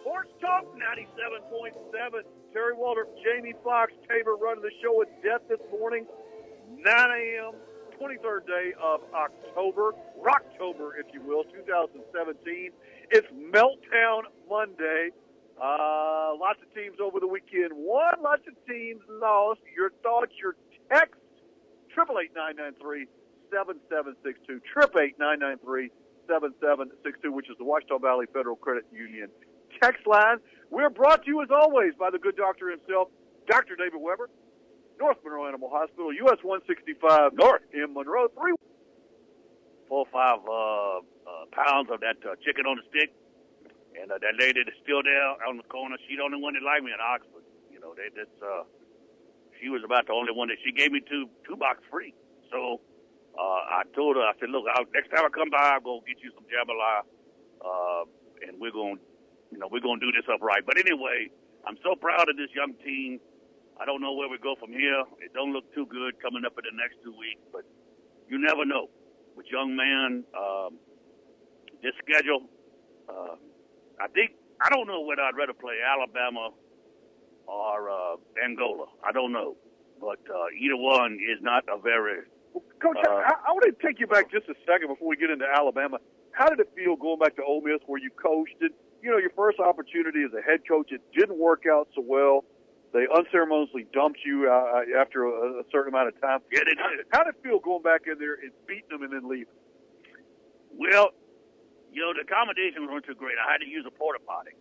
Sports Talk 97.7. Terry Waldrop, Jamie Fox, Tabor running the show with death this morning. 9 a.m., 23rd day of October, Rocktober, if you will, 2017. It's Meltdown Monday. Uh, lots of teams over the weekend won, lots of teams lost. Your thoughts, your text, 888 7762 7762 which is the Ouachita Valley Federal Credit Union text line. We're brought to you, as always, by the good doctor himself, Dr. David Weber, North Monroe Animal Hospital, US 165 North in Monroe. Three, four, five uh, uh, pounds of that uh, chicken on the stick. And uh, that lady that's still there on the corner, she the only one that liked me in Oxford. You know, they just, uh, she was about the only one that she gave me two two box free. So uh, I told her, I said, look, I'll, next time I come by, I'll go get you some jambalaya, uh, and we're going, you know, we're going to do this up right. But anyway, I'm so proud of this young team. I don't know where we go from here. It don't look too good coming up in the next two weeks, but you never know. With young man, um, this schedule, uh, I think I don't know whether I'd rather play Alabama or uh, Angola. I don't know, but uh, either one is not a very. Coach, Uh, I, I want to take you back just a second before we get into Alabama. How did it feel going back to Ole Miss where you coached it? You know, your first opportunity as a head coach, it didn't work out so well. They unceremoniously dumped you uh, after a, a certain amount of time. Yeah, they How, did. how did it feel going back in there and beating them and then leaving? Well, you know, the accommodations weren't too great. I had to use a porta potty.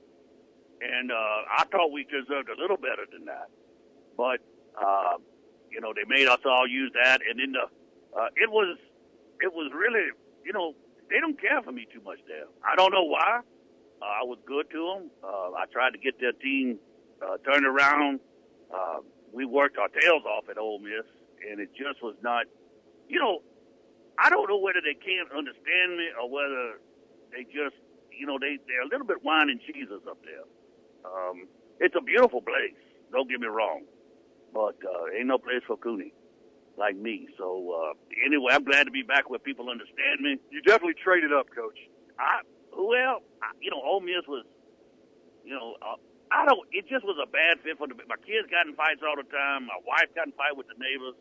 And uh, I thought we deserved a little better than that. But, uh, you know, they made us all use that. And then the, uh, it was, it was really, you know, they don't care for me too much there. I don't know why. Uh, I was good to them. Uh, I tried to get their team uh, turned around. Uh, we worked our tails off at Ole Miss, and it just was not, you know, I don't know whether they can't understand me or whether they just, you know, they they're a little bit wine and cheeses up there. Um, it's a beautiful place. Don't get me wrong, but uh, ain't no place for Cooney like me. So uh, anyway, I'm glad to be back where people understand me. You definitely traded up, Coach. I well, you know, Ole Miss was, you know, uh, I don't. It just was a bad fit for the. My kids got in fights all the time. My wife got in fight with the neighbors.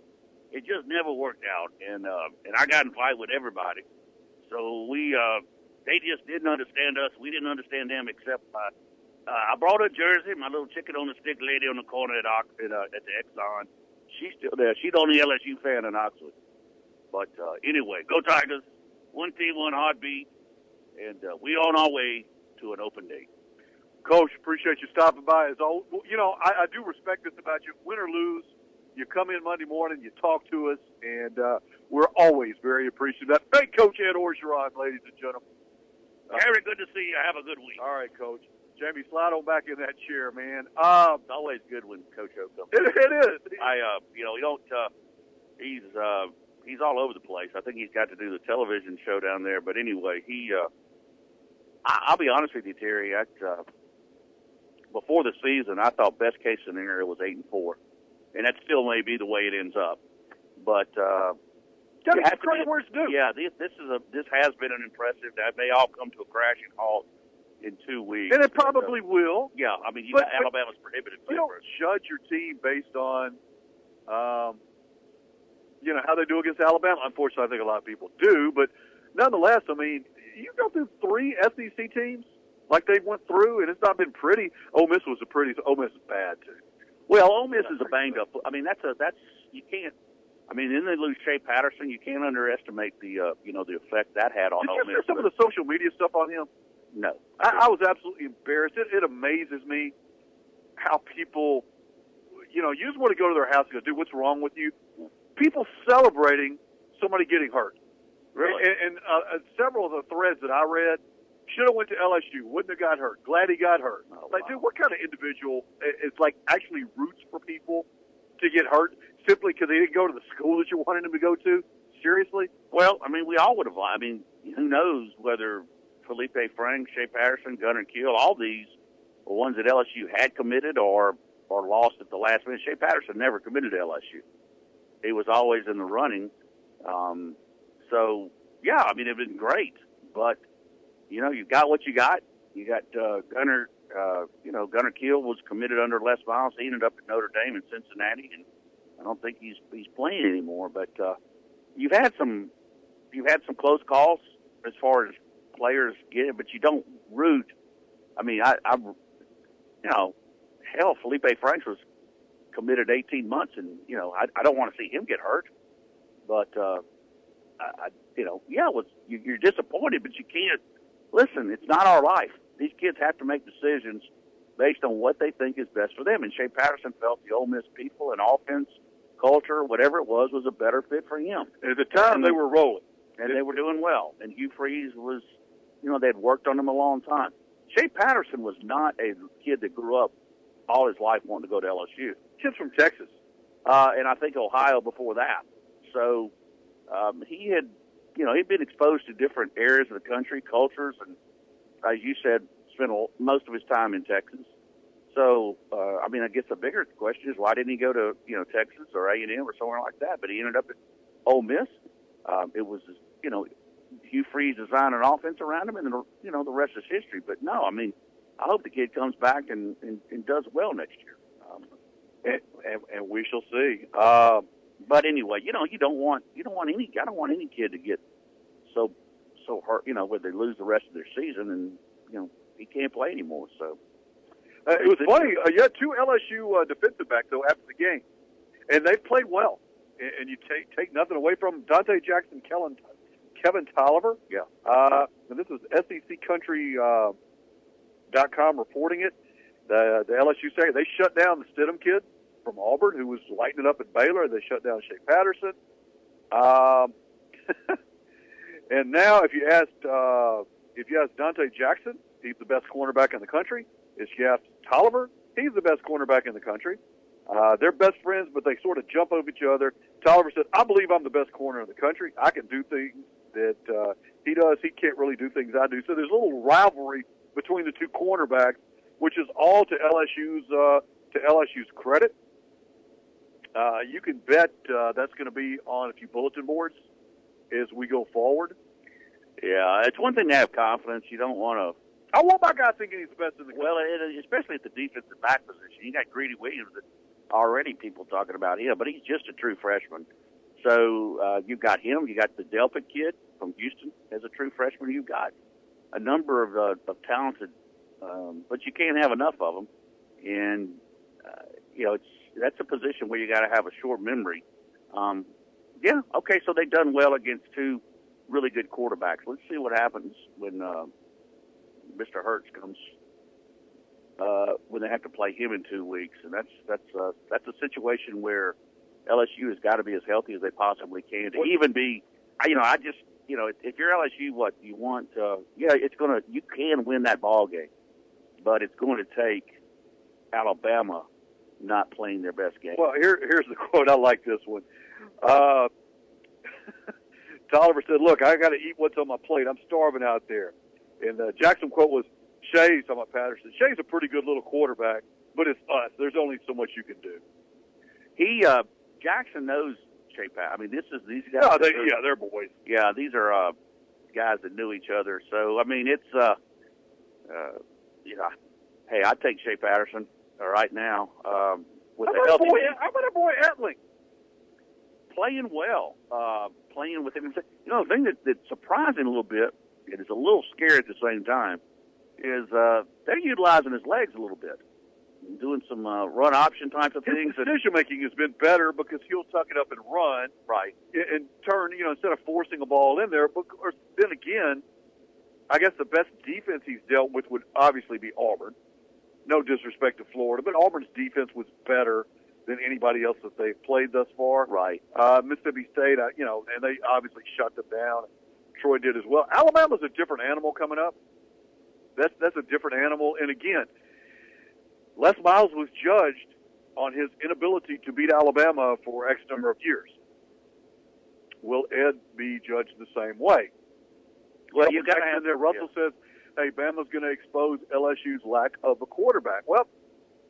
It just never worked out, and uh, and I got in fight with everybody. So we, uh, they just didn't understand us. We didn't understand them, except uh, uh, I brought her jersey, my little chicken on the stick lady on the corner at Ox- at, uh, at the Exxon. She's still there. She's the only LSU fan in Oxford. But uh, anyway, go Tigers! One team, one heartbeat, and uh, we on our way to an open date. Coach, appreciate you stopping by. As always, you know, I, I do respect this about you. Win or lose, you come in Monday morning, you talk to us, and uh, we're always very appreciative. that. Thank Coach Ed Orgeron, ladies and gentlemen. Harry, good to see you. Have a good week. All right, Coach. Jamie, slide on back in that chair, man. Um, It's always good when Coach O comes. it, it is. I, uh, you know, we don't. Uh, he's uh, he's all over the place. I think he's got to do the television show down there. But anyway, he. Uh, I, I'll be honest with you, Terry. I, uh, before the season, I thought best case scenario was eight and four, and that still may be the way it ends up. But uh, you have credit where it's due. Yeah, this this is a this has been an impressive. That may all come to a crashing halt in two weeks. And it probably will. yeah, I mean, you But- got but Alabama's prohibitive. You don't judge your team based on, um, you know, how they do against Alabama. Unfortunately, I think a lot of people do. But nonetheless, I mean, you go through three SEC teams like they went through, and it's not been pretty. Ole Miss was a pretty. Ole Miss is bad too. Well, Ole Miss is a banged up. I mean, that's a that's you can't. I mean, then they lose Shea Patterson. You can't underestimate the uh, you know the effect that had on Did Ole you Miss. see some of the social media stuff on him? no, I, I was absolutely embarrassed. It, it amazes me how people, you know, you just want to go to their house and go, dude, what's wrong with you? People celebrating somebody getting hurt. Really? And, and uh, several of the threads that I read should have went to LSU. Wouldn't have got hurt. Glad he got hurt. Oh, like, wow. dude, what kind of individual is like actually roots for people to get hurt simply because they didn't go to the school that you wanted them to go to? Seriously? Well, I mean, we all would have. I mean, who knows whether Feleipe Frank, Shea Patterson, Gunnar Kiel, all these were ones that LSU had committed or or lost at the last minute. Shea Patterson never committed to LSU. He was always in the running. Um, so yeah, I mean, it'd been great, but you know, you got what you got. You got uh, Gunnar. Uh, you know, Gunnar Kiel was committed under Les Miles. He ended up at Notre Dame in Cincinnati, and I don't think he's he's playing anymore. But uh, you've had some you've had some close calls as far as players get it, but you don't root. I mean, I, I you know, hell, Feleipe Franks was committed 18 months, and you know, I, I don't want to see him get hurt. But uh, I, you know, yeah, well, you, you're disappointed, but you can't. Listen, it's not our life. These kids have to make decisions based on what they think is best for them. And Shea Patterson felt the Ole Miss people and offense, culture, whatever it was, was a better fit for him And at the time, they were rolling. and they were doing well. And Hugh Freeze was, you know, they had worked on him a long time. Shea Patterson was not a kid that grew up all his life wanting to go to LSU, Kids from Texas. uh, and I think Ohio before that. So um, he had, you know, he'd been exposed to different areas of the country, cultures, and as you said, spent most of his time in Texas. So, uh, I mean, I guess the bigger question is why didn't he go to, you know, Texas or A and M or somewhere like that? But he ended up at Ole Miss. Um, it was, you know, Hugh Freeze designed an offense around him, and you know the rest is history. But no, I mean, I hope the kid comes back and and, and does well next year. Um, And, and, and we shall see. Uh, but anyway, you know, you don't want you don't want any I don't want any kid to get so so hurt, you know, where they lose the rest of their season and you know he can't play anymore. So Uh, it was funny. Uh, you had two LSU uh, defensive backs though after the game, and they played well. And, and you take take nothing away from them. Donte Jackson, Kellen, Kevin Toliver. yeah, Uh, and this is SEC Country uh, dot com reporting it. The the LSU second they shut down the Stidham kid from Auburn who was lighting it up at Baylor. They shut down Shea Patterson. Um, and now, if you asked uh, if you asked Donte Jackson, he's the best cornerback in the country. If you asked Toliver, he's the best cornerback in the country. Uh, they're best friends, but they sort of jump over each other. Toliver said, "I believe I'm the best corner in the country. I can do things that uh, he does. He can't really do things I do." So there's a little rivalry between the two cornerbacks, which is all to LSU's uh, to LSU's credit. Uh, you can bet uh, that's going to be on a few bulletin boards as we go forward. yeah, it's one thing to have confidence. You don't want to. I want my guy thinking he's the best in the Well, it, especially at the defensive back position, you got Greedy Williams. That already people talking about him, but he's just a true freshman. So uh, you've got him. You got the Delpit kid from Houston as a true freshman. You've got a number of uh, of talented, um, but you can't have enough of them. And uh, you know, it's that's a position where you got to have a short memory. Um, yeah, okay. So they've done well against two really good quarterbacks. Let's see what happens when uh, Mr. Hurts comes uh, when they have to play him in two weeks, and that's that's uh, that's a situation where LSU has got to be as healthy as they possibly can to even be. You know, I just you know, if, if you're LSU, what you want? Uh, yeah, it's gonna you can win that ball game, but it's going to take Alabama not playing their best game. Well, here, here's the quote. I like this one. Uh, Toliver said, "Look, I got to eat what's on my plate. I'm starving out there." And uh, Jackson quote was, "Shea's talking about Patterson. Shea's a pretty good little quarterback, but it's us. There's only so much you can do." he uh, Jackson knows Shea Pat. I mean, this is these guys. Yeah, they, yeah, they're boys. yeah, these are uh, guys that knew each other. So I mean, it's uh, uh, you know, hey, I take Shea Patterson right now um, with How healthy boy, how about a boy Etling? playing well, uh, playing with him. You know, the thing that, that's surprising a little bit, and is a little scary at the same time. is uh, they're utilizing his legs a little bit, doing some uh, run option types of things. decision making has been better because he'll tuck it up and run right. and and turn, you know, instead of forcing a ball in there. But then again, I guess the best defense he's dealt with would obviously be Auburn. No disrespect to Florida, but Auburn's defense was better than anybody else that they've played thus far. Right. Uh, Mississippi State, uh, you know, and they obviously shut them down. Troy did as well. Alabama's a different animal coming up. That's that's a different animal. And again, Les Miles was judged on his inability to beat Alabama for X number of years. Will Ed be judged the same way? Well, you got to have there. Russell says, "Hey, Bama's going to expose LSU's lack of a quarterback." Well,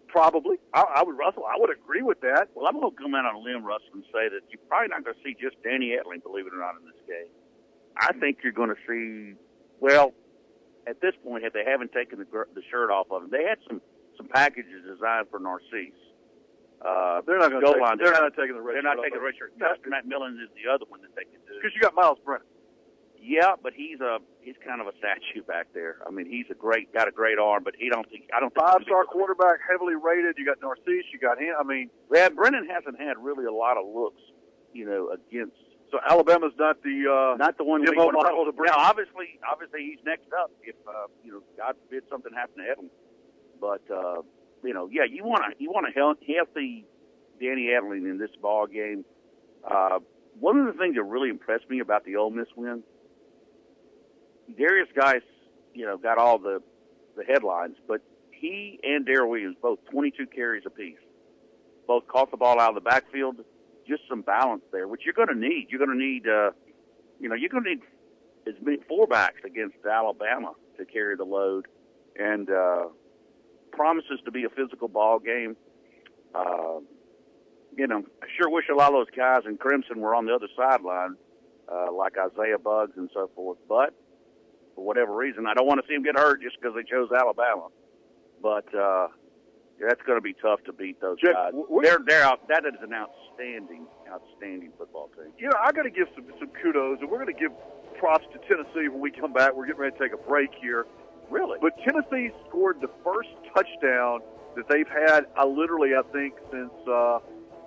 probably. I, I would, Russell. I would agree with that. Well, I'm going to come out on a limb, Russell, and say that you're probably not going to see just Danny Etling, believe it or not, in this game. I think you're going to see, well, at this point, if they haven't taken the, the shirt off of him, they had some some packages designed for Narcisse. Uh, They're not going to. line They're there. not taking the red They're not taking the red shirt. McMillan is the other one that they could do. because you got Myles Brennan. Yeah, but he's a he's kind of a statue back there. I mean, he's a great got a great arm, but he don't think I don't think Five star quarterback, heavily rated. You got Narcisse. You got him. I mean, Yeah, Brennan hasn't had really a lot of looks, you know, against so Alabama's not the uh, not the one Give we model to Brennan. Now, obviously, obviously he's next up if uh, you know, God forbid something happened to Etling. But uh, you know, yeah, you want to you want help healthy Danny Etling in this ball game. Uh, one of the things that really impressed me about the Ole Miss win, Derrius Guice, you know, got all the the headlines, but he and Darrell Williams both 22 carries apiece. Both caught the ball out of the backfield. Just some balance there, which you're going to need. You're going to need, uh, you know, you're going to need as many four backs against Alabama to carry the load, and uh, promises to be a physical ball game. Uh, you know, I sure wish a lot of those guys in Crimson were on the other sideline, uh, like Isaiah Buggs and so forth. But for whatever reason, I don't want to see them get hurt just because they chose Alabama. But uh, that's going to be tough to beat those Jeff, guys. they're they're out. That is an outstanding, outstanding football team. you know, I got to give some some kudos, and we're going to give props to Tennessee when we come back. We're getting ready to take a break here. Really? But Tennessee scored the first touchdown that they've had, I literally, I think, since uh,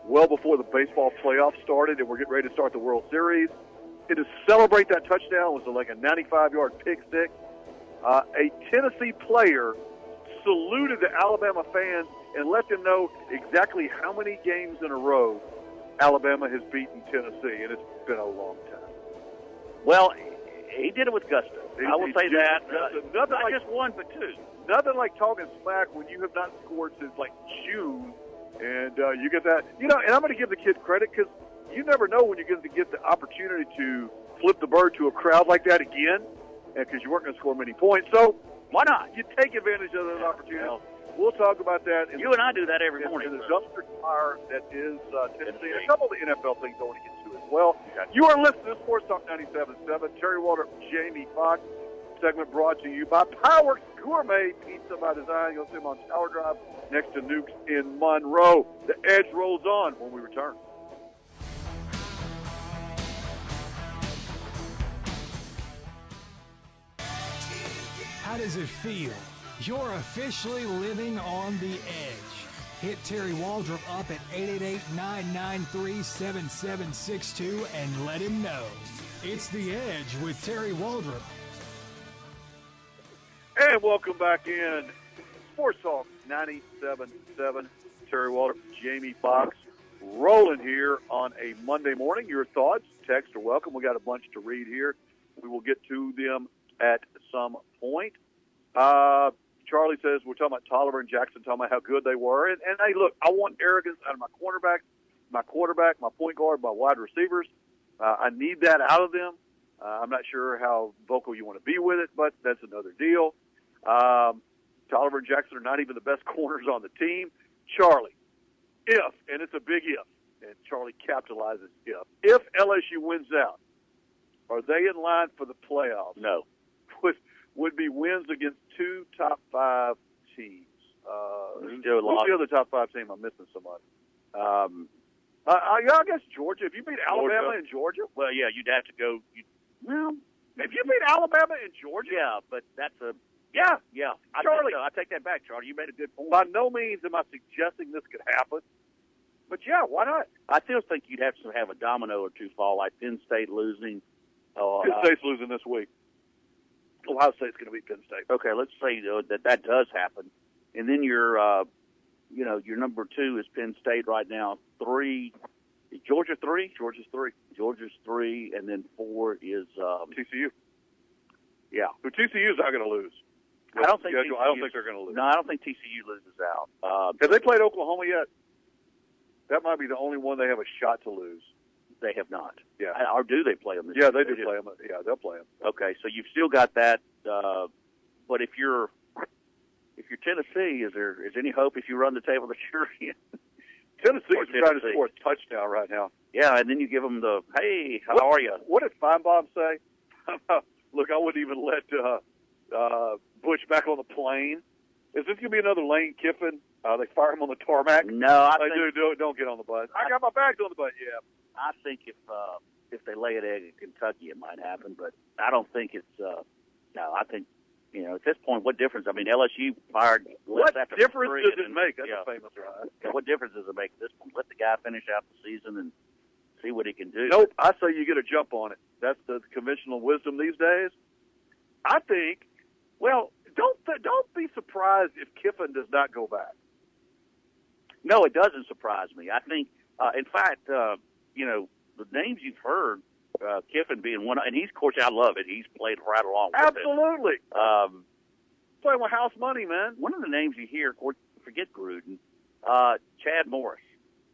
well before the baseball playoffs started, and we're getting ready to start the World Series. And to celebrate that touchdown was like a 95-yard pick six. Uh, a Tennessee player saluted the Alabama fans and let them know exactly how many games in a row Alabama has beaten Tennessee, and it's been a long time. Well, he did it with gusto. He- I will say that. gusto. Uh, Nothing not like- just one, but two. nothing like talking smack when you have not scored since like June, and uh, you get that. You know, and I'm going to give the kid credit because you never know when you're going to get the opportunity to flip the bird to a crowd like that again, because you weren't going to score many points. So Why not? you take advantage of those opportunities. We'll talk about that. In You and I do that every in, morning. in the dumpster fire that is uh, Tennessee, and a couple of the NFL things I want to get to as well. You are listening to Sports Talk 97.7. Terry Waldrop, Jamie Fox. Segment brought to you by Power Gourmet Pizza by Design. You'll see them on Tower Drive next to Nukes in Monroe. The edge rolls on when we return. How does it feel? You're officially living on the edge. Hit Terry Waldrop up at 888-993-7762 and let him know. It's The Edge with Terry Waldrop. And welcome back in. Sports Talk 97.7. Terry Waldrop, Jamie Fox, rolling here on a Monday morning. Your thoughts, text, are welcome. We got a bunch to read here. We will get to them at some point. Uh, Charlie says we're talking about Toliver and Jackson, talking about how good they were. And, and hey, look, I want arrogance out of my cornerback, my quarterback, my point guard, my wide receivers. Uh, I need that out of them. Uh, I'm not sure how vocal you want to be with it, but that's another deal. Um, Toliver and Jackson are not even the best corners on the team. Charlie, if, and it's a big if, and Charlie capitalizes if, if LSU wins out, are they in line for the playoffs? No. Would, would be wins against two top five teams. Uh, a who's the other top five team? I'm missing somebody. Um, Uh, I, I guess Georgia. If you beat Alabama Georgia. and Georgia, well, yeah, you'd have to go. You, well, if you beat Alabama and Georgia, yeah, but that's a Yeah, yeah. I Charlie. So. I take that back, Charlie. You made a good point. By no means am I suggesting this could happen, but yeah, why not? I still think you'd have to have a domino or two fall, like Penn State losing. Uh, Penn State's losing this week. Ohio State's going to beat Penn State. okay, let's say though, that that does happen, and then your, uh, you know, your number two is Penn State right now. Three, is Georgia three. Georgia's three. Georgia's three, and then four is um, TCU. yeah. But TCU's not going to lose. I don't think Schedule, I don't think they're going to lose. No, I don't think TCU loses out. Uh, Have they played Oklahoma yet? That might be the only one they have a shot to lose. They have not. Yeah. Or do they play them? This Yeah, year? they do just- play them. Yeah, they'll play them. Okay, so you've still got that. Uh, but if you're if you're Tennessee, is there is any hope if you run the table that you're in? Tennessee's Or trying to score a touchdown right now. Yeah, and then you give them the hey, how What- are you? What did Finebaum say? Look, I wouldn't even let uh, uh, Butch back on the plane. Is this going to be another Lane Kiffin? Uh, they fire him on the tarmac. No, I Like, think dude, don't, don't get on the bus. I got my bags on the bus. Yeah. I think if uh, if they lay an egg in Kentucky, it might happen. But I don't think it's. Uh, no, I think you know at this point, what difference? I mean, LSU fired. What after difference does it then- make? That's yeah. a famous line. Yeah, what difference does it make at this point? Let the guy finish out the season and see what he can do. Nope. I say you get a jump on it. That's the conventional wisdom these days. I think. Well, don't don't be surprised if Kiffin does not go back. No, it doesn't surprise me. I think, uh, in fact, uh, you know, the names you've heard, uh, Kiffin being one, and he's, of course, I love it. He's played right along with Absolutely. it. Um, Playing with house money, man. one of the names you hear, of course, forget Gruden, uh, Chad Morris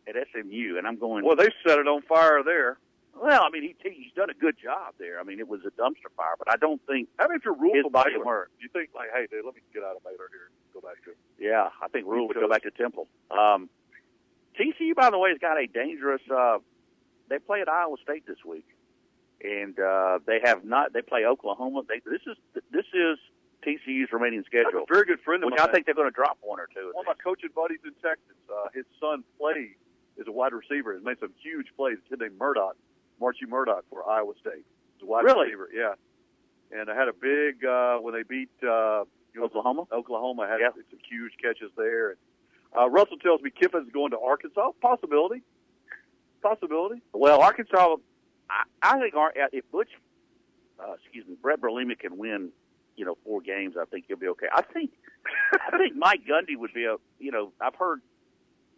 at SMU, and I'm going. Well, they set it on fire there. Well, I mean, he he's done a good job there. I mean, it was a dumpster fire, but I don't think. How about if you're ruled His for body work. Do you think like, hey, dude, let me get out of Baylor here, go back to Yeah, I think Rhule would go back to Temple. Um, TCU, by the way, has got a dangerous. Uh, they play at Iowa State this week, and uh, they have not. They play Oklahoma. They, this is this is TCU's remaining schedule, a very good friend of which mine. I think they're going to drop one or two. one of my coaching buddies in Texas. Uh, his son played is a wide receiver. Has made some huge plays. A kid named Murdock, Marchie Murdock for Iowa State. He's a wide Really? receiver. Yeah. And I had a big uh, when they beat uh, you know, Oklahoma. Oklahoma has Yeah. some huge catches there. Uh, Russell tells me Kiffin's going to Arkansas. Possibility. Possibility. Well, Arkansas, I, I think Ar- if Butch, uh, excuse me, Bret Bielema can win, you know, four games, I think he'll be okay. I think, I think Mike Gundy would be a, you know, I've heard,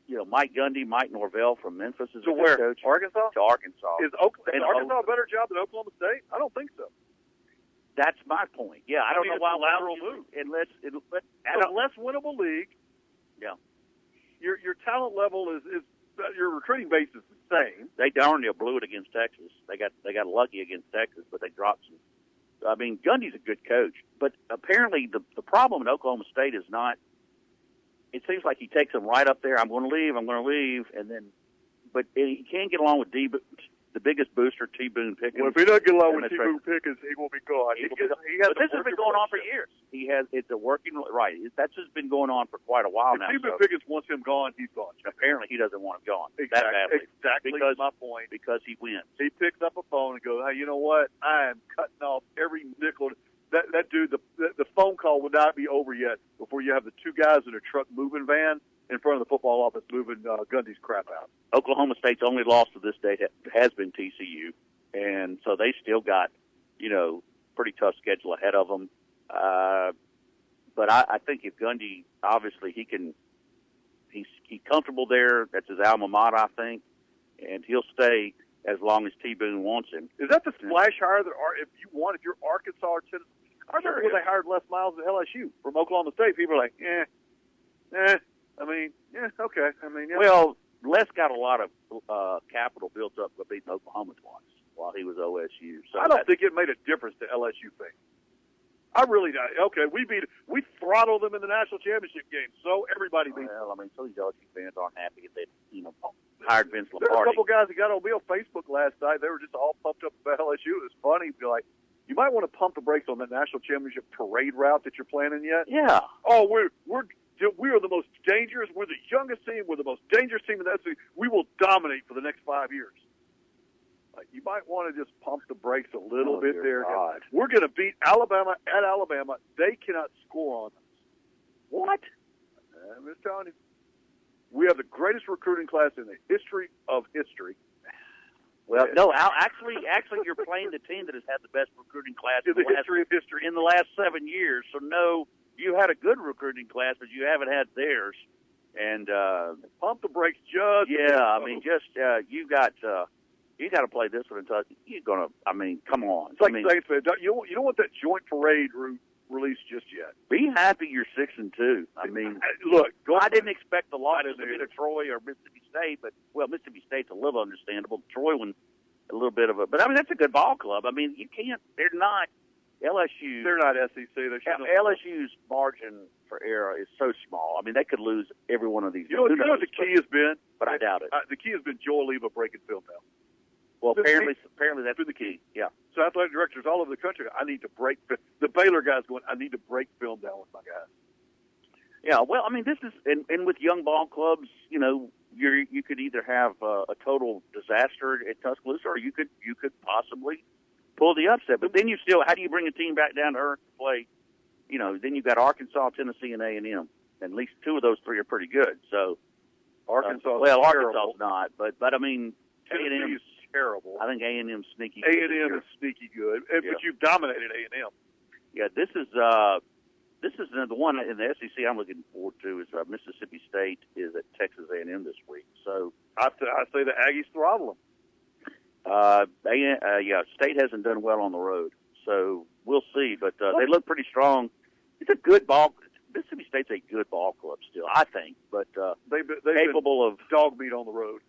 you know, Mike Gundy, Mike Norvell from Memphis is To a where? coach. Arkansas. To Arkansas. Is, Oak- is Arkansas a better job than Oklahoma State? I don't think so. That's my point. Yeah, I don't mean, know why lateral move. unless it, but a less winnable league. Yeah. Your your talent level is is your recruiting base is the same. they darn near blew it against Texas. They got they got lucky against Texas, but they dropped some. I mean, Gundy's a good coach, but apparently the the problem in Oklahoma State is not. It seems like he takes them right up there. I'm going to leave. I'm going to leave, and then, but he can't get along with D, the biggest booster, T. Boone Pickens. Well, if he doesn't get along with T. Boone Pickens, he will be gone. He will gets, he has but this has been going on for years. He has it's a working right. That's just been going on for quite a while If now. T. Boone so Pickens wants him gone, he's gone. apparently, he doesn't want him gone that Exactly, badly exactly because my point. because he wins. He picks up a phone and goes, "Hey, you know what? I am cutting off every nickel." That that dude, the, the the phone call would not be over yet before you have the two guys in a truck moving van in front of the football office moving uh, Gundy's crap out. Oklahoma State's only loss to this date ha- has been TCU, and so they still got, you know, pretty tough schedule ahead of them. Uh, but I, I think if Gundy, obviously, he can, he's he's comfortable there. That's his alma mater, I think, and he'll stay as long as T Boone wants him. Is that the splash hire that are if you want if you're Arkansas or Tennessee? I remember when they hired Les Miles at LSU from Oklahoma State. People were like, eh, eh. I mean, yeah, okay. I mean, yeah. Well, Les got a lot of uh, capital built up by beating Oklahoma twice while he was OSU. So I don't think it made a difference to LSU fans. I really don't. Okay, we beat, we throttled them in the national championship game, so everybody beat. Well, I mean, some of these LSU fans aren't happy that you know hired Vince There were a couple guys that got on me on Facebook last night. They were just all pumped up about LSU. It was funny. Be like, you might want to pump the brakes on that national championship parade route that you're planning yet. Yeah, Oh, we're we're we are the most dangerous. We're the youngest team. We're the most dangerous team in that. city. We will dominate for the next five years. uh, you might want to just pump the brakes a little Oh, bit there. God. We're going to beat Alabama at Alabama. They cannot score on us. What? I'm just telling you. We have the greatest recruiting class in the history of history. Well, no, Al, actually, actually, you're playing the team that has had the best recruiting class In the last, history of history. in the last seven years. So no, you had a good recruiting class, but you haven't had theirs. And uh, Pump the brakes just. yeah, I mean, just uh, you got uh, you got to play this one Kentucky. You're gonna, I mean, come on. It's like I mean, fans. You don't, you don't want that joint parade re- released just yet. be happy you're six and two. I mean, look, go I didn't expect the losses to be to Troy or Mississippi State, but well, Mississippi State's a little understandable. Troy one, a little bit of a, but I mean that's a good ball club. I mean you can't. They're not LSU. They're not SEC. They should L- LSU's margin for error is so small. I mean they could lose every one of these. You know, you know what the key has been? But I doubt it. Uh, the key has been Joe Alleva breaking film down. Well, the- apparently, apparently that's the key. Yeah. So athletic directors all over the country, I need to break. The Baylor guys going, I need to break film down with my guys. Yeah, well, I mean, this is and, and with young ball clubs, you know, you you could either have uh, a total disaster at Tuscaloosa, or you could you could possibly pull the upset. But then you still, how do you bring a team back down to earth to play? You know, then you've got Arkansas, Tennessee, and A and M. At least two of those three are pretty good. So Arkansas, uh, well. Arkansas's not, but but I mean, A and M. is terrible. I think A and M sneaky. A and M is sneaky good, and- Yeah. but you've dominated A and M. Yeah, this is uh, this is the one in the SEC I'm looking forward to. Is uh, Mississippi State is at Texas A and M this week. So I, th- I say the Aggies throttle them. Uh, they, uh, yeah, State hasn't done well on the road, so we'll see. But uh, they look pretty strong. It's a good ball. Mississippi State's a good ball club still, I think, but uh, They've been, they've capable of. dog meat on the road.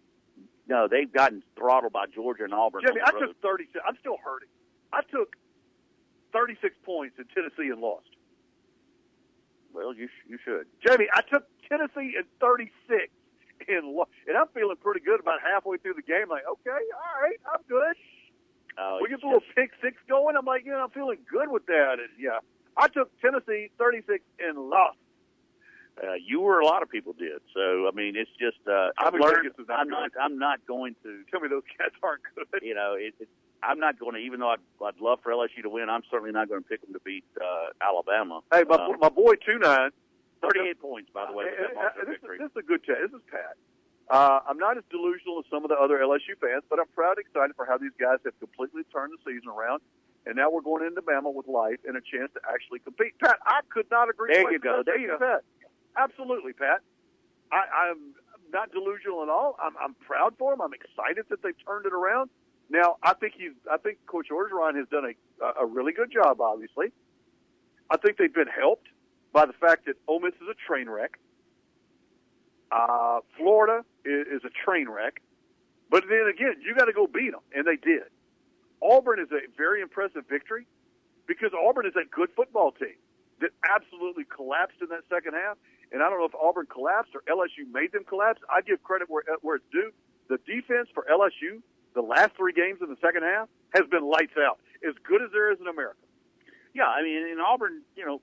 No, they've gotten throttled by Georgia and Auburn. Jimmy, I road. took 36. I'm still hurting. I took 36 points in Tennessee and lost. Well, you sh- you should. Jamie, I took Tennessee at 36 and I'm feeling pretty good about halfway through the game. Like, okay, all right, I'm good. Uh, we get the little pick six going. I'm like, you know, I'm feeling good with that. And yeah, I took Tennessee 36 and lost. Uh, you or a lot of people did. So I mean, it's just uh, I've learned. I'm not. I'm not going to. Tell me those cats aren't good. You know, it, it, I'm not going to. Even though I'd, I'd love for LSU to win, I'm certainly not going to pick them to beat uh, Alabama. Hey, my, Uh, my boy two nine. 38 points, by the way. Uh, with that margin of this, victory. this is a good chat. This is Pat. Uh, I'm not as delusional as some of the other LSU fans, but I'm proud and excited for how these guys have completely turned the season around. And now we're going into Bama with life and a chance to actually compete. Pat, I could not agree There you go. There you go. Pat. Absolutely, Pat. I, I'm not delusional at all. I'm, I'm proud for him. I'm excited that they've turned it around. Now, I think he's. I think Coach Orgeron has done a, a really good job. Obviously, I think they've been helped by the fact that Ole Miss is a train wreck. Uh, Florida is, is a train wreck. But then again, you got to go beat them, and they did. Auburn is a very impressive victory because Auburn is a good football team that absolutely collapsed in that second half. And I don't know if Auburn collapsed or LSU made them collapse. I give credit where where it's due. The defense for LSU, the last three games in the second half, has been lights out. As good as there is in America. Yeah, I mean, in Auburn, you know,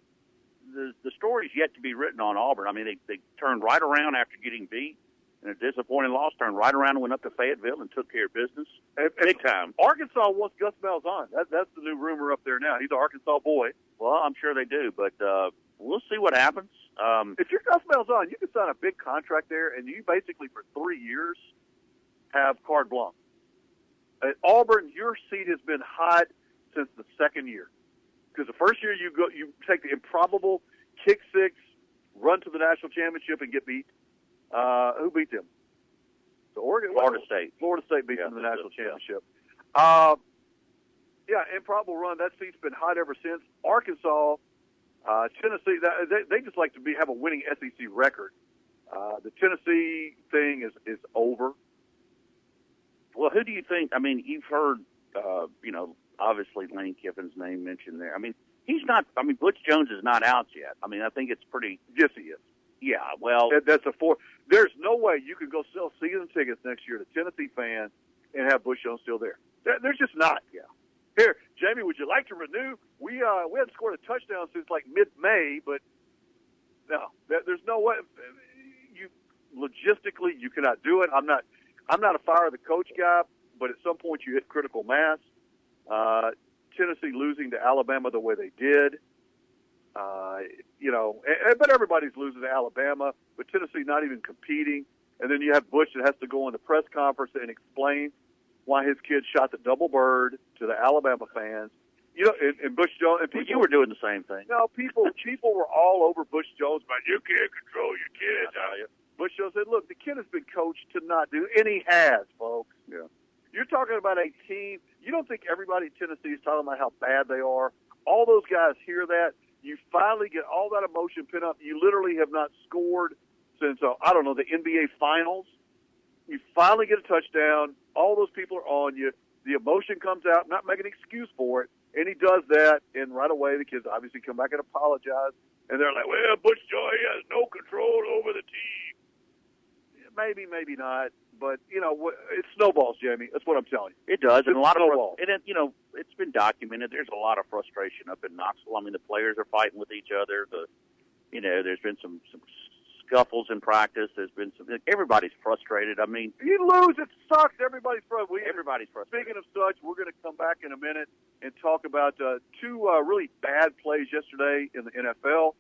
the the story's yet to be written on Auburn. I mean, they they turned right around after getting beat in a disappointing loss, turned right around and went up to Fayetteville and took care of business And- big time. Arkansas wants Gus Malzahn. That, that's the new rumor up there now. He's an Arkansas boy. Well, I'm sure they do, but uh, we'll see what happens. Um, If you're Gus Malzahn, you can sign a big contract there, and you basically for three years have carte blanche. At Auburn, your seat has been hot since the second year. Because the first year you go, you take the improbable kick six, run to the national championship, and get beat. Uh, who beat them? The Oregon, Florida State. Florida State beat Yeah, them in the national it, yeah. championship. Uh, yeah, improbable run. That seat's been hot ever since. Arkansas, uh, Tennessee, that, they, they just like to be have a winning SEC record. Uh, the Tennessee thing is is over. Well, who do you think? I mean, you've heard, uh, you know, obviously Lane Kiffin's name mentioned there. I mean, he's not. I mean, Butch Jones is not out yet. I mean, I think it's pretty. Yes, he is. Yeah. Well, That, that's a four. There's no way you can go sell season tickets next year to Tennessee fans and have Butch Jones still there. there. There's just not. Yeah. Here, Jamie, would you like to renew? We uh we haven't scored a touchdown since like mid May, but no, there, there's no way. You logistically you cannot do it. I'm not. I'm not a fire the coach guy. but at some point you hit critical mass. Uh, Tennessee losing to Alabama the way they did. Uh, you know, and, but everybody's losing to Alabama, but Tennessee not even competing. And then you have Butch that has to go in the press conference and explain why his kid shot the double bird to the Alabama fans. You know, and, and Butch Jones and Well, you were doing the same thing. no, people people were all over Butch Jones, but you can't control your kids. You? Butch Jones said, "Look, the kid has been coached to not do, and he has, folks. Yeah. You're talking about a team. You don't think everybody in Tennessee is talking about how bad they are? All those guys hear that. You finally get all that emotion pent up. You literally have not scored since uh, I don't know the NBA Finals. You finally get a touchdown. All those people are on you. The emotion comes out. Not making an excuse for it, and he does that. And right away, the kids obviously come back and apologize. And they're like, "Well, Butch Joy has no control over the team." Maybe, maybe not. But you know, it snowballs, Jamie. That's what I'm telling you. It does, and a lot of snowball. and it, you know it's been documented. There's a lot of frustration up in Knoxville. I mean, the players are fighting with each other. The you know, there's been some some scuffles in practice. There's been some. Everybody's frustrated. I mean, You lose, it sucks. Everybody's frustrated. We, everybody's frustrated. Speaking of such, we're going to come back in a minute and talk about uh, two uh, really bad plays yesterday in the NFL.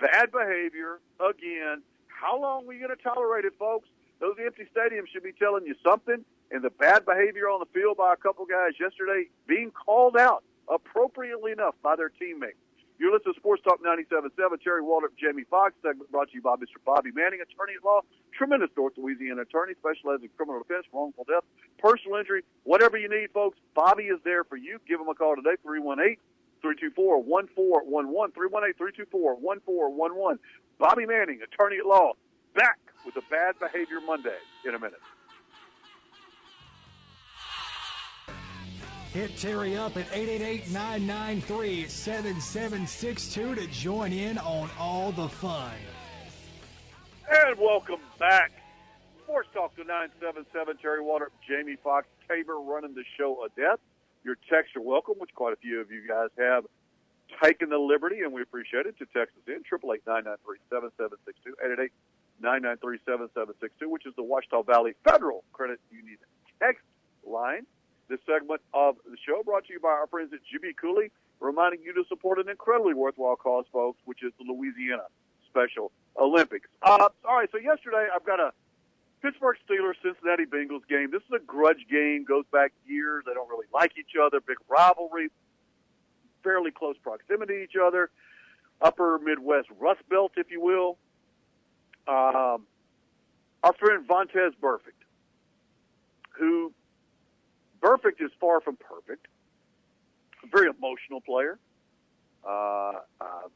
Bad behavior again. How long are we going to tolerate it, folks? Those empty stadiums should be telling you something. And the bad behavior on the field by a couple guys yesterday being called out appropriately enough by their teammates. You're listening to Sports Talk 97.7. Terry Waldrop, Jamie Fox, Segment brought to you by Mr. Bobby Manning, attorney at law, tremendous North Louisiana attorney, specializing in criminal defense, wrongful death, personal injury, whatever you need, folks. Bobby is there for you. Give him a call today, 318 324 1411. 318 324 1411. Bobby Manning, attorney at law, back with a Bad Behavior Monday in a minute. Hit Terry up at 888-993-7762 to join in on all the fun. And welcome back. Sports Talk to 977. Terry Water, Jamie Fox, Tabor running the show a death. Your texts are welcome, which quite a few of you guys have taken the liberty, and we appreciate it, to text us in. 888-993-7762, 888-993-7762, which is the Ouachita Valley Federal Credit Union text line. This segment of the show brought to you by our friends at GB Cooley, reminding you to support an incredibly worthwhile cause, folks, which is the Louisiana Special Olympics. Uh, all right, so yesterday I've got a Pittsburgh Steelers Cincinnati Bengals game. This is a grudge game, goes back years. They don't really like each other, big rivalry, fairly close proximity to each other, upper Midwest Rust Belt, if you will. Um, our friend Vontaze Burfict, who Burfict is far from perfect, a very emotional player. Uh, uh,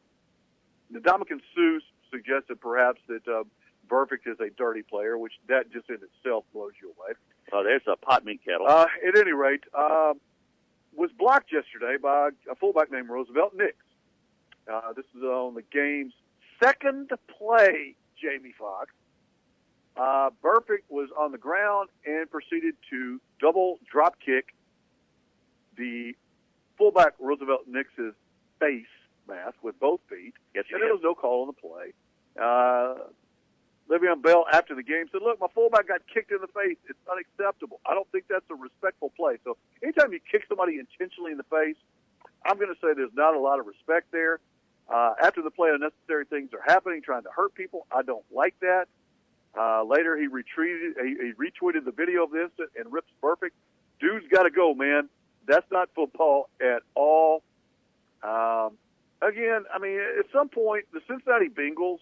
Ndamukong Suh suggested perhaps that uh, Burfict is a dirty player, which that just in itself blows you away. Oh, there's a pot meat kettle. Uh, at any rate, um, was blocked yesterday by a fullback named Roosevelt Nix. Uh, this is on the game's second play, Jamie Fox. Uh, Burfict was on the ground and proceeded to double drop kick the fullback Roosevelt Nix's face mask with both feet. Yes, and did. there was no call on the play. Uh, Le'Veon Bell, after the game, said, "Look, my fullback got kicked in the face. It's unacceptable. I don't think that's a respectful play. So, anytime you kick somebody intentionally in the face, I'm going to say there's not a lot of respect there. Uh, after the play, unnecessary things are happening, trying to hurt people. I don't like that. Uh, later, he retweeted, he, he retweeted the video of this and rips Burfict. Dude's got to go, man. That's not football at all. Um, again, I mean, at some point, the Cincinnati Bengals.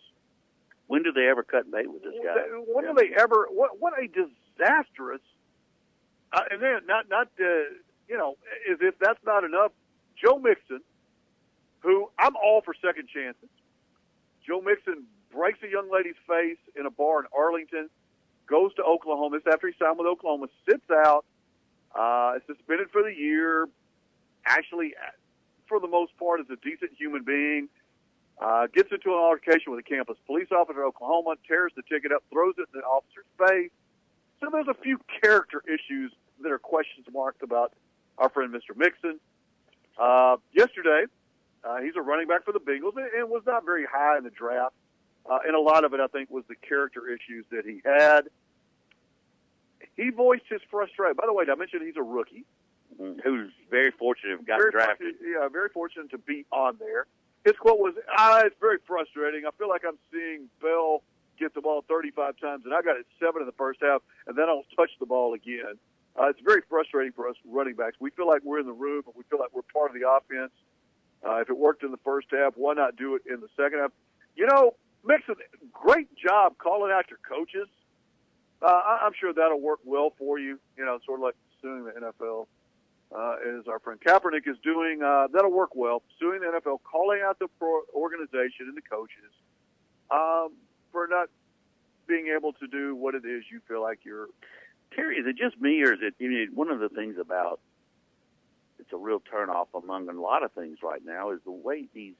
when do they ever cut bait with this guy? When do they ever? What what a disastrous! Uh, and then not not uh, you know as if that's not enough. Joe Mixon, who I'm all for second chances. Joe Mixon breaks a young lady's face in a bar in Arlington, goes to Oklahoma. This after he signed with Oklahoma, sits out, uh, is suspended for the year. Actually, for the most part, is a decent human being. Uh, gets into an altercation with a campus police officer in Oklahoma, tears the ticket up, throws it in the officer's face. So there's a few character issues that are questions marked about our friend Mr. Mixon. Uh, yesterday, uh, he's a running back for the Bengals and, and was not very high in the draft. Uh, and a lot of it, I think, was the character issues that he had. he voiced his frustration. By the way, did I mention he's a rookie? Who's very fortunate got very drafted. yeah, very fortunate to be on there. His quote was, "Ah, it's very frustrating. I feel like I'm seeing Bell get the ball 35 times, and I got it seven in the first half, and then I don't touch the ball again. Uh, it's very frustrating for us running backs. We feel like we're in the room, and we feel like we're part of the offense. Uh, if it worked in the first half, why not do it in the second half? You know, Mixon, great job calling out your coaches. Uh, I- I'm sure that'll work well for you. You know, sort of like suing the NFL, uh, as our friend Kaepernick is doing. Uh, that'll work well. Suing the NFL, calling out the pro- organization and the coaches um, for not being able to do what it is you feel like you're. Terry, is it just me, or is it? You know, one of the things about it's a real turnoff among a lot of things right now is the way these.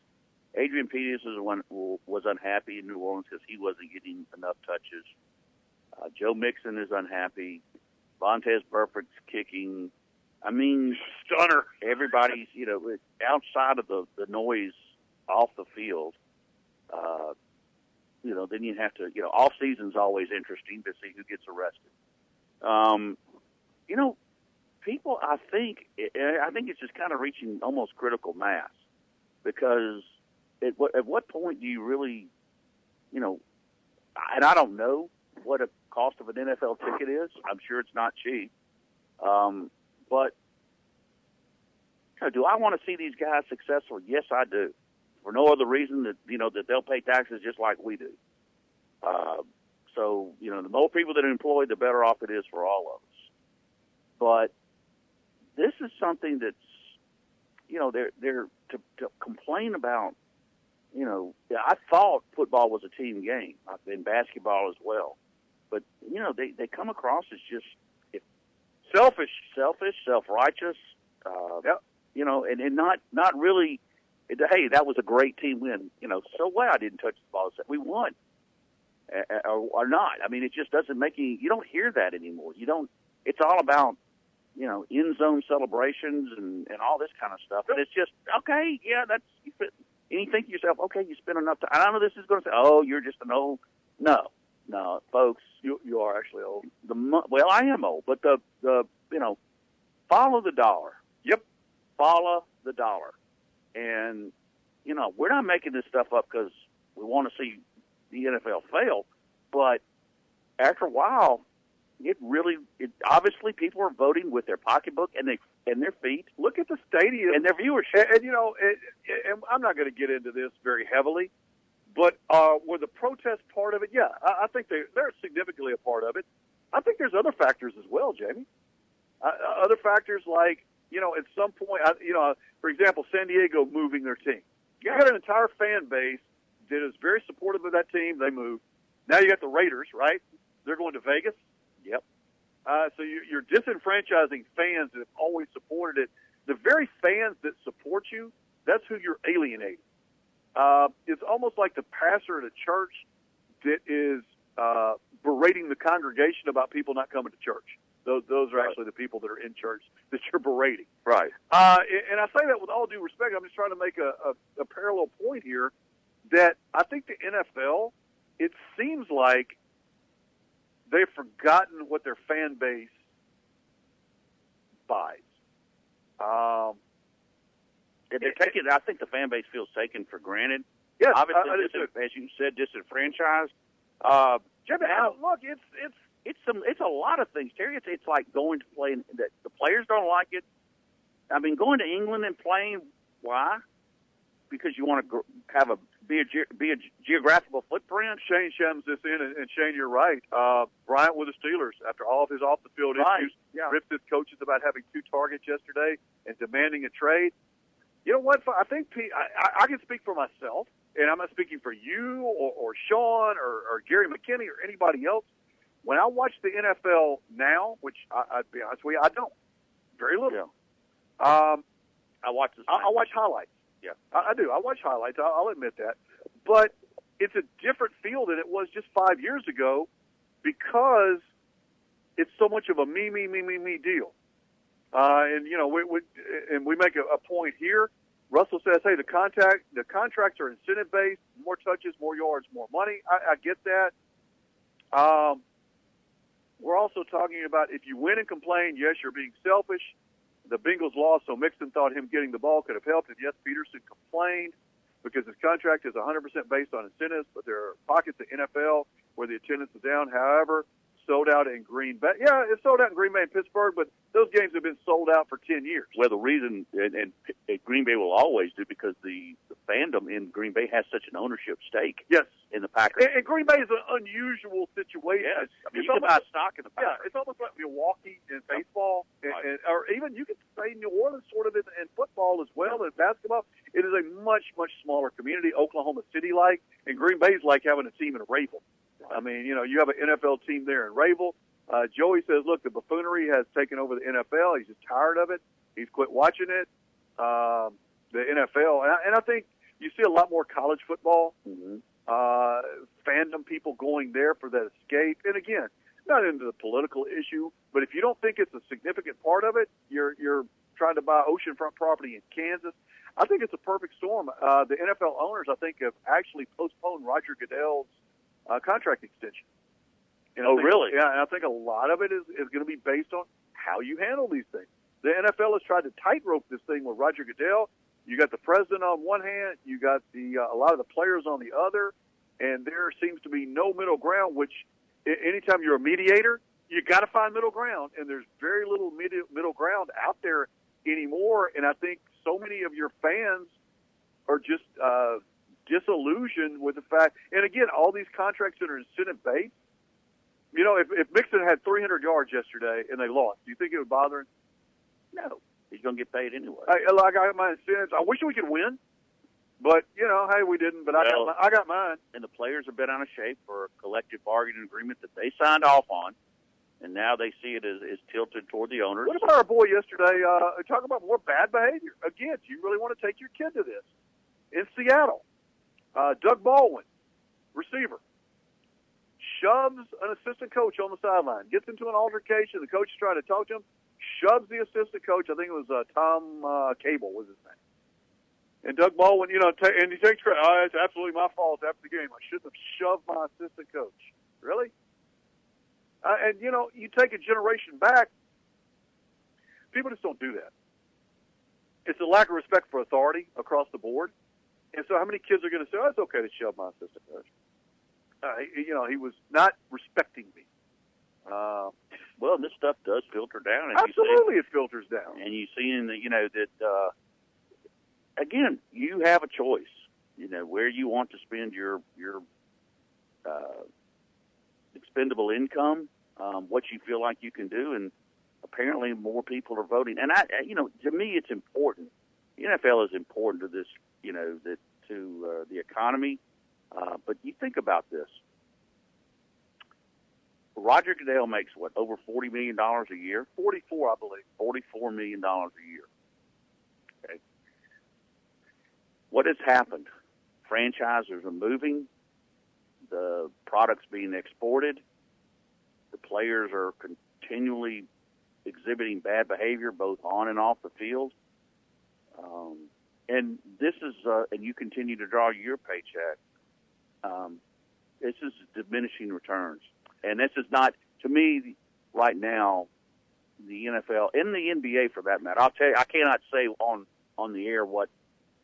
Adrian Peterson was unhappy in New Orleans because he wasn't getting enough touches. Uh, Joe Mixon is unhappy. Vontaze Burfict's kicking. I mean, stunner. Everybody's, you know, outside of the the noise off the field. Uh, you know, then you have to, you know, off season's always interesting to see who gets arrested. Um, you know, people, I think, I think it's just kind of reaching almost critical mass because at what at what point do you really, you know, and I don't know what a cost of an NFL ticket is. I'm sure it's not cheap, um, but you know, do I want to see these guys successful? Yes, I do. For no other reason that you know that they'll pay taxes just like we do. Uh, so you know, the more people that are employed, the better off it is for all of us. But this is something that's you know they're they're to, to complain about. You know, I thought football was a team game, in basketball as well. But you know, they they come across as just selfish, selfish, self righteous. Uh, yep. You know, and, and not not really. It, hey, that was a great team win. You know, so what? I didn't touch the ball. We won, uh, or, or not. I mean, it just doesn't make any. You don't hear that anymore. You don't. It's all about you know end zone celebrations and and all this kind of stuff. And it's just okay. Yeah, that's. You fit, and you think to yourself, okay, you spent enough time. I know this is going to say, oh, you're just an old. No, no, folks, you you are actually old. The mo- well, I am old, but the the you know, follow the dollar. Yep, follow the dollar, and you know we're not making this stuff up because we want to see the NFL fail, but after a while, it really it obviously people are voting with their pocketbook and they and their feet. Look at the stadium and their viewership. And, and you know, and, and I'm not going to get into this very heavily, but uh, were the protest part of it? Yeah, I, I think they they're significantly a part of it. I think there's other factors as well, Jamie. Uh, other factors like you know, at some point, I, you know, for example, San Diego moving their team. You got an entire fan base that is very supportive of that team. They moved. Now you got the Raiders, right? They're going to Vegas. Yep. Uh, so you, you're disenfranchising fans that have always supported it. The very fans that support you, that's who you're alienating. Uh, it's almost like the pastor at a church that is uh, berating the congregation about people not coming to church. Those, those are Right. actually the people that are in church that you're berating. Right. Uh, and I say that with all due respect. I'm just trying to make a, a, a parallel point here that I think the NFL, it seems like they've forgotten what their fan base buys. Um, And they're taking. I think the fan base feels taken for granted. Yes, obviously, I- I dis- as you said, disenfranchised. Uh, Jimmy, now, look, it's it's it's some it's a lot of things, Terry. It's it's like going to play. in- The, the players don't like it. I mean, going to England and playing. Why? Because you want to gr- have a be a ge- be a ge- geographical footprint. Shane shams this in, and, and Shane, you're right. Uh, Bryant with the Steelers, after all of his off the field Right, issues, yeah. ripped his coaches about having two targets yesterday and demanding a trade. You know what? I think P- I, I, I can speak for myself, and I'm not speaking for you or, or Sean or, or Gary McKinney or anybody else. When I watch the NFL now, which I, I'd be honest with you, I don't very little. Um, I watch the. I, I watch highlights. Yeah. I, I do. I watch highlights. I'll, I'll admit that. But it's a different feel than it was just five years ago because it's so much of a me, me, me, me, me deal. Uh, and you know, we, we and we make a, a point here. Russell says, "Hey, the contact, the contracts are incentive based. More touches, more yards, more money." I, I get that. Um, we're also talking about if you win and complain, yes, you're being selfish. The Bengals lost, so Mixon thought him getting the ball could have helped. And yes, Peterson complained because his contract is 100% based on incentives, but there are pockets of NFL where the attendance is down. However, sold out in Green Bay. Yeah, it's sold out in Green Bay and Pittsburgh, but those games have been sold out for 10 years. Well, the reason, and, and, and Green Bay will always do because the, the fandom in Green Bay has such an ownership stake. Yes. In the Packers. And, and Green Bay is an unusual situation. Yes. I mean, it's you can almost, buy stock in the Packers. Yeah, it's almost like Milwaukee in baseball, and, Right. and, or even you could say New Orleans sort of in, in football as well, and basketball. It is a much, much smaller community, Oklahoma City like, and Green Bay is like having a team in Rayville. I mean, you know, you have an NFL team there in Rayville. Uh, Joey says, look, the buffoonery has taken over the NFL. He's just tired of it. He's quit watching it. Um, the NFL, and I, and I think you see a lot more college football Mm-hmm. uh, fandom people going there for that escape. And again, not into the political issue, but if you don't think it's a significant part of it, you're you're trying to buy oceanfront property in Kansas. I think it's a perfect storm. Uh, the NFL owners, I think, have actually postponed Roger Goodell's uh, contract extension. And Oh, think- really? Yeah, and I think a lot of it is, is going to be based on how you handle these things. The NFL has tried to tightrope this thing with Roger Goodell. You got the president on one hand, you got the uh, a lot of the players on the other, and there seems to be no middle ground. Which, anytime you're a mediator, you got to find middle ground, and there's very little mid- middle ground out there anymore. And I think so many of your fans are just uh, disillusioned with the fact. And again, all these contracts that are incentive based. You know, if, if Mixon had 300 yards yesterday and they lost, do you think it would bother him? No. He's going to get paid anyway. I, like I got my incentives. I wish we could win, but you know, hey, we didn't. But I got my, I got mine. and the players have been out of shape for a collective bargaining agreement that they signed off on, and now they see it as, as tilted toward the owners. What about our boy yesterday? Uh, talk about more bad behavior. Again, do you really want to take your kid to this? In Seattle, uh, Doug Baldwin, receiver, shoves an assistant coach on the sideline, gets into an altercation. The coach is trying to talk to him, shoves the assistant coach. I think it was uh, Tom uh, Cable was his name. And Doug Baldwin, you know, ta- and he takes credit. Oh, it's absolutely my fault after the game. I shouldn't have shoved my assistant coach. Really? Uh, and you know, you take a generation back. People just don't do that. It's a lack of respect for authority across the board. And so, how many kids are going to say, "Oh, it's okay to shove my assistant coach"? Uh, you know, he was not respecting me. Uh, Well, this stuff does filter down. And absolutely, You it filters down. and you see in the, you know, that, uh, again, you have a choice, you know, where you want to spend your, your, uh, expendable income, um, what you feel like you can do. And apparently more people are voting. And I, you know, to me, it's important. The NFL is important to this, you know, that to uh, the economy. Uh, but you think about this. Roger Goodell makes what over forty million dollars a year. Forty-four, I believe. Forty-four million dollars a year. Okay. What has happened? Franchisers are moving. The products being exported. The players are continually exhibiting bad behavior, both on and off the field. Um, and this is, uh, and you continue to draw your paycheck. Um, this is diminishing returns, and this is not to me right now. The NFL and the NBA, for that matter, I'll tell you, I cannot say on on the air what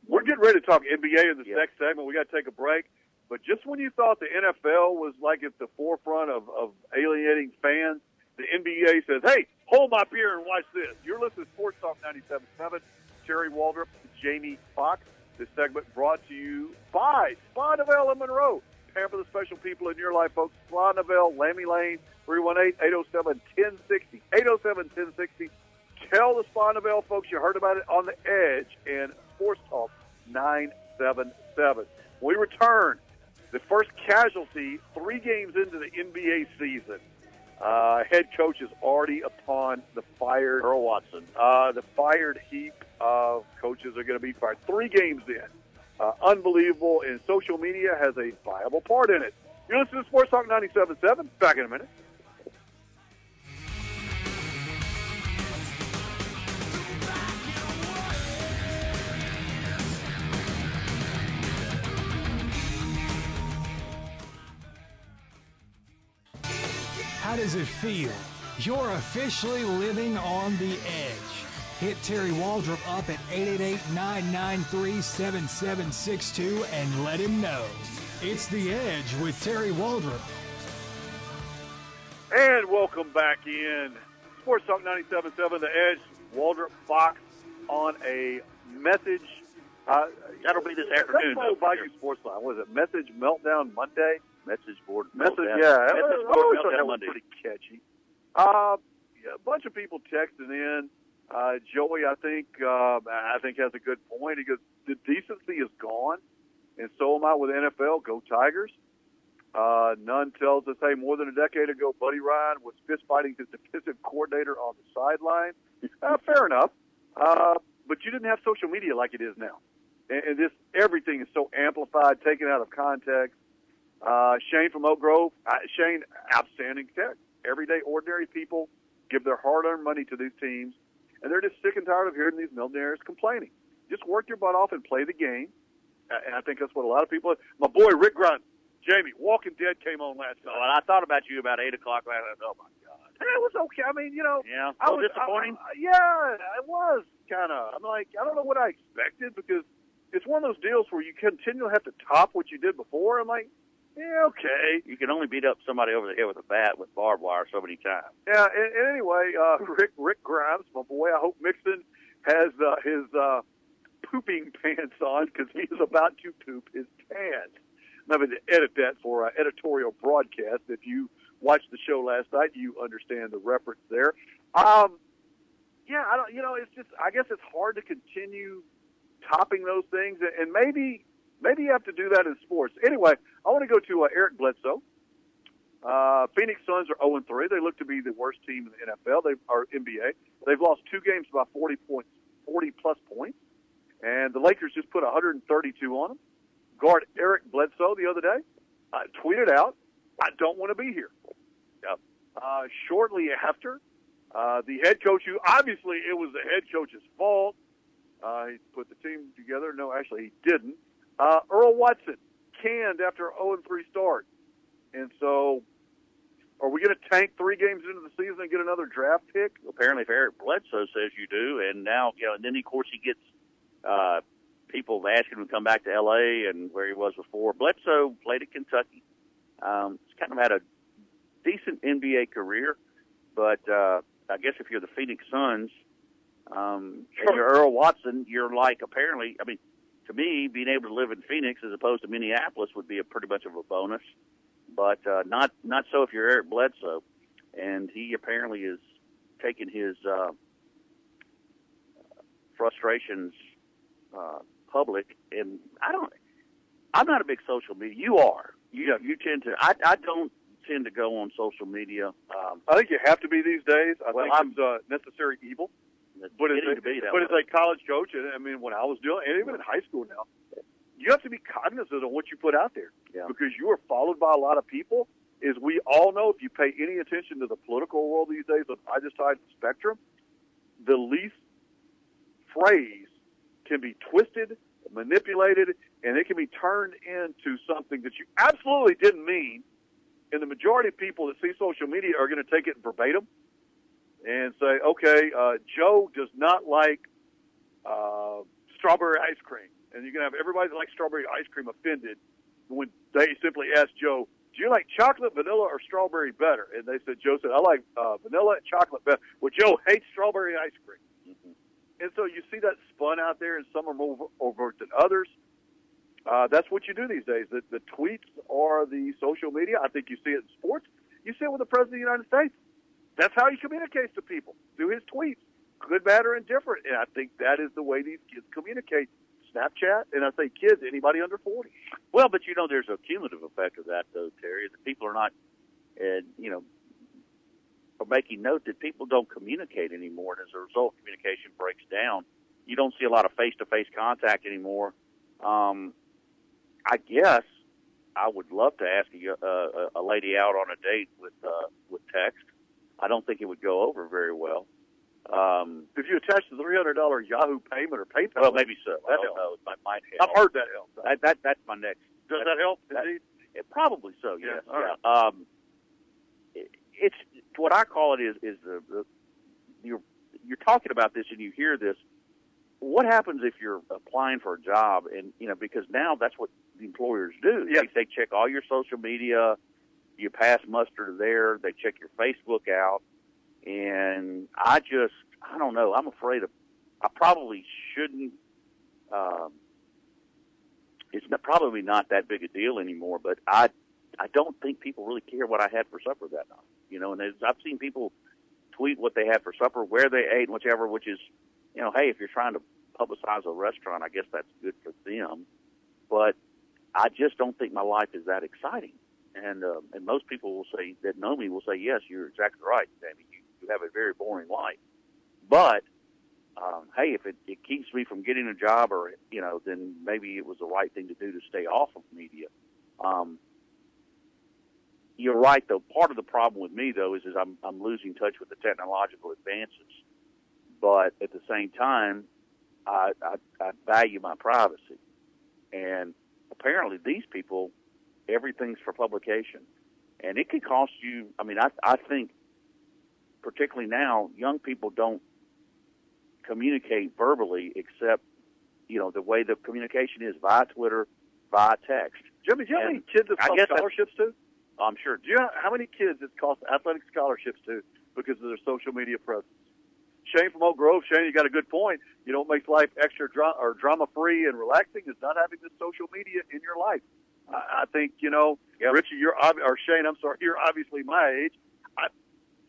We're getting ready to talk NBA in the Yeah. next segment. We got to take a break. But just when you thought the NFL was like at the forefront of, of alienating fans, the NBA says, hey, hold my beer and watch this. You're listening to Sports Talk 97.7. Terry Waldrop, Jamie Fox. This segment brought to you by Spa Novell in Monroe. Pamper the special people in your life, folks. Spa Novell, Lammy Lane, 318-807-1060. 807-1060. Tell the Spa Novell folks you heard about it on the edge and Sports Talk 977. When we return, the first casualty three games into the NBA season. Uh, head coach is already upon the fired Earl Watson. uh, the fired heap of coaches are going to be fired. Three games in. Uh, unbelievable, and social media has a viable part in it. You're listening to Sports Talk 97.7. Back in a minute. How does it feel You're officially living on the edge. Hit Terry Waldrop up at 888-993-7762 and let him know. It's The Edge with Terry Waldrop. And welcome back in. Sports Talk 97.7, The Edge, Waldrop Fox on a message. Uh, That'll be this afternoon. That's though, by for. Sports Line. Was it Message Meltdown Monday? Message board. Message, meltdown. yeah. Message board meltdown Monday. pretty catchy. Uh, yeah, a bunch of people texting in. Uh, Joey, I think, uh, I think has a good point. He goes, the decency is gone, and so am I with NFL. Go Tigers. Uh, Nunn tells us, hey, more than a decade ago, Buddy Ryan was fist fighting his defensive coordinator on the sideline. Uh, fair enough. Uh, but you didn't have social media like it is now. And, and this, everything is so amplified, taken out of context. Uh, Shane from Oak Grove, uh, Shane, outstanding tech. Everyday, ordinary people give their hard-earned money to these teams, and they're just sick and tired of hearing these millionaires complaining. Just work your butt off and play the game. And I think that's what a lot of people. My boy Rick Grunt, Jamie, Walking Dead came on last night. Oh, and I thought about you about eight o'clock last night. Oh my God. And it was okay. I mean, you know, Yeah. I was disappointing. I- I- yeah, it was kind of. I'm like, I don't know what I expected because it's one of those deals where you continually have to top what you did before. I'm like, yeah, okay. You can only beat up somebody over the head with a bat with barbed wire so many times. Yeah, and, and anyway, uh, Rick Rick Grimes, my boy. I hope Mixon has uh, his uh, pooping pants on because he is about to poop his pants. I'm having to edit that for uh, editorial broadcast. If you watched the show last night, you understand the reference there. Um, yeah, I don't. You know, it's just. I guess it's hard to continue topping those things, and maybe maybe you have to do that in sports. Anyway, I want to go to uh, Eric Bledsoe. Uh, Phoenix Suns are 0 3. They look to be the worst team in the NFL. They are NBA. They've lost two games by 40 points, 40 plus points, and the Lakers just put 132 on them. Guard Eric Bledsoe the other day uh, tweeted out, "I don't want to be here." Yep. Uh, shortly after, uh, the head coach, who obviously it was the head coach's fault, uh, he put the team together. No, actually, he didn't. Uh, Earl Watson canned after a 0 3 start. And so, are we going to tank three games into the season and get another draft pick? Apparently, if Eric Bledsoe says you do, and now you know, and then of course he gets uh, people asking him to come back to L.A. and where he was before. Bledsoe played at Kentucky. Um, he's kind of had a decent NBA career, but uh, I guess if you're the Phoenix Suns um, and you're Earl Watson, you're like apparently. I mean, to me, being able to live in Phoenix as opposed to Minneapolis would be a pretty much of a bonus, but uh, not not so if you're Eric Bledsoe, and he apparently is taking his uh, frustrations uh, public. And I don't. I'm not a big social media. You are. You you tend to. I I don't tend to go on social media. Um, I think you have to be these days. I Well, think I'm- it's uh, necessary evil. It's But as, getting a, to be that but as a college coach, I mean, when I was doing, and even in high school now, you have to be cognizant of what you put out there Yeah. because you are followed by a lot of people. As we all know, if you pay any attention to the political world these days on either side of the spectrum, the least phrase can be twisted, manipulated, and it can be turned into something that you absolutely didn't mean. And the majority of people that see social media are going to take it verbatim and say, okay, uh, Joe does not like uh, strawberry ice cream. And you're going to have everybody that likes strawberry ice cream offended when they simply ask Joe, do you like chocolate, vanilla, or strawberry better? And they said, Joe said, I like uh, vanilla and chocolate better. Well, Joe hates strawberry ice cream. And so you see that spun out there, and some are more overt than others. Uh, that's what you do these days. The, the tweets or the social media. I think you see it in sports. You see it with the President of the United States. That's how he communicates to people through his tweets, good, bad, or indifferent. And I think that is the way these kids communicate. Snapchat, and I say kids, anybody under 40. Well, but you know, there's a cumulative effect of that, though, Terry. That people are not, uh, you know, are making note that people don't communicate anymore, and as a result, communication breaks down. You don't see a lot of face-to-face contact anymore. Um, I guess I would love to ask a, a, a lady out on a date with uh, with text. I don't think it would go over very well. Um, If you attach the $300 Yahoo payment or PayPal, well, maybe so. I That don't helps. know. It might, help. I've heard that helps. That, that that's my next. Does that help? that- Indeed. It, probably so. Yeah, Yes. all right. Yeah. Um, it, it's what I call it is is the, the you're you're talking about this and you hear this. What happens if you're applying for a job and you know because now that's what the employers do. Yes. They, they check all your social media. You pass muster there. They check your Facebook out, and I just I don't know. I'm afraid of. I probably shouldn't. Um, it's not, probably not that big a deal anymore, but I I don't think people really care what I had for supper that night. You know, and I've seen people tweet what they had for supper, where they ate, whichever, which is, you know, hey, if you're trying to publicize a restaurant, I guess that's good for them. But I just don't think my life is that exciting. And uh, and most people will say that know me will say, yes, you're exactly right, Sammy. You, you have a very boring life. But um, hey, if it, it keeps me from getting a job, or you know, then maybe it was the right thing to do to stay off of media. Um, you're right, though. Part of the problem with me, though, is, is I'm, I'm losing touch with the technological advances. But at the same time, I, I, I value my privacy. And apparently, these people, everything's for publication. And it could cost you, I mean, I, I think, particularly now, young people don't communicate verbally except, you know, the way the communication is via Twitter, via text. Jimmy, do you have any kids that cost scholarships to? I'm sure. Do you know how many kids it's cost athletic scholarships to because of their social media presence? Shane from Oak Grove, Shane, you got a good point. You know what makes life extra dra- or drama free and relaxing is not having this social media in your life. I, I think you know, Richie, you're ob- or Shane, I'm sorry, you're obviously my age. I,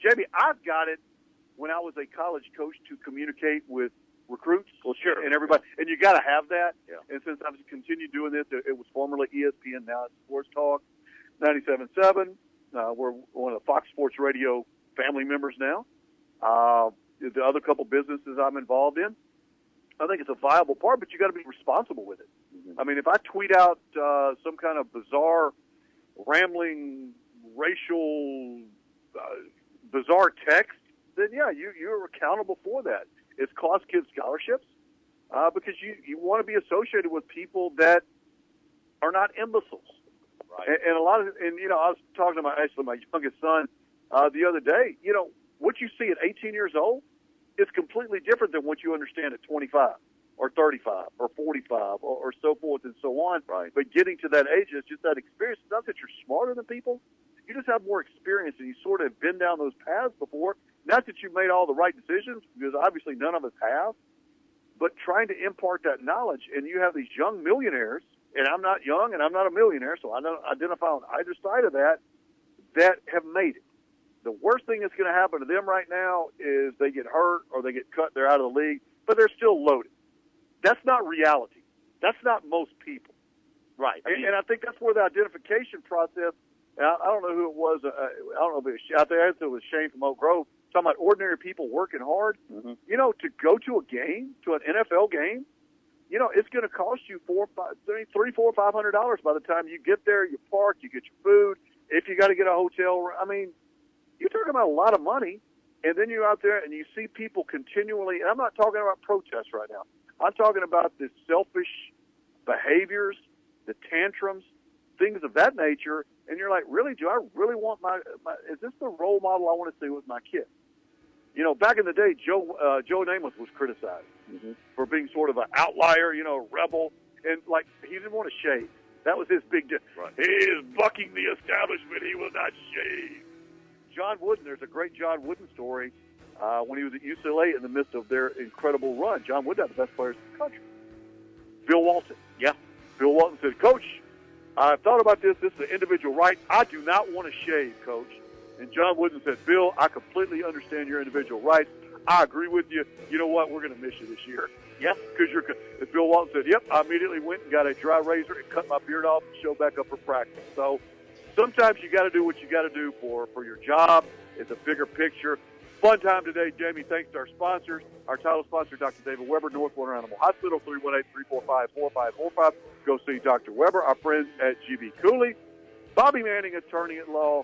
Jamie, I've got it when I was a college coach to communicate with recruits. Well, sure. and everybody, and you got to have that. Yeah. And since I've continued doing this, it, it was formerly ESPN, now it's Sports Talk, 97.7. Uh, we're one of the Fox Sports Radio family members now. Uh, the other couple businesses I'm involved in, I think it's a viable part, but you got to be responsible with it. I mean, if I tweet out uh, some kind of bizarre, rambling, racial, uh, bizarre text, then yeah, you you're accountable for that. It's cost kids scholarships uh, because you you want to be associated with people that are not imbeciles. Right. And, and a lot of, and you know, I was talking to my actually my youngest son uh, the other day. You know, what you see at 18 years old is completely different than what you understand at 25 or 35 or 45 or, or so forth and so on. Right. But getting to that age, it's just that experience. Not that you're smarter than people, you just have more experience and you sort of have been down those paths before. Not that you made all the right decisions, because obviously none of us have, but trying to impart that knowledge. And you have these young millionaires, and I'm not young and I'm not a millionaire, so I don't identify on either side of that, that have made it. The worst thing that's going to happen to them right now is they get hurt or they get cut, they're out of the league, but they're still loaded. That's not reality. That's not most people. Right. And, and I think that's where the identification process. And I, I don't know who it was. Uh, I don't know if it was. I think it was Shane from Oak Grove talking about ordinary people working hard. Mhm. You know, to go to a game, to an NFL game, you know, it's going to cost you four, five, three, three, four, five hundred dollars by the time you get there. You park, you get your food. If you got to get a hotel, I mean, you're talking about a lot of money. And then you're out there and you see people continually. And I'm not talking about protests right now. I'm talking about the selfish behaviors, the tantrums, things of that nature. And you're like, really? Do I really want my? my is this the role model I want to see with my kid? You know, back in the day, Joe uh, Joe Namath was criticized for being sort of an outlier, you know, rebel, and like he didn't want to shave. That was his big deal. Right. He is bucking the establishment. He will not shave. John Wooden, there's a great John Wooden story uh, when he was at UCLA in the midst of their incredible run. John had the best players in the country. Bill Walton. Yeah. Bill Walton said, Coach, I've thought about this. This is an individual right. I do not want to shave, Coach. And John Wooden said, Bill, I completely understand your individual rights. I agree with you. You know what? We're going to miss you this year. Yeah. Because you're. As Bill Walton said, "Yep." I immediately went and got a dry razor and cut my beard off and showed back up for practice. So sometimes you got to do what you got to do for for your job. It's a bigger picture. Fun time today, Jamie. Thanks to our sponsors. Our title sponsor, Dr. David Weber, North Warner Animal Hospital, 318-345-4545. Go see Dr. Weber. Our friends at GB Cooley. Bobby Manning, attorney at law.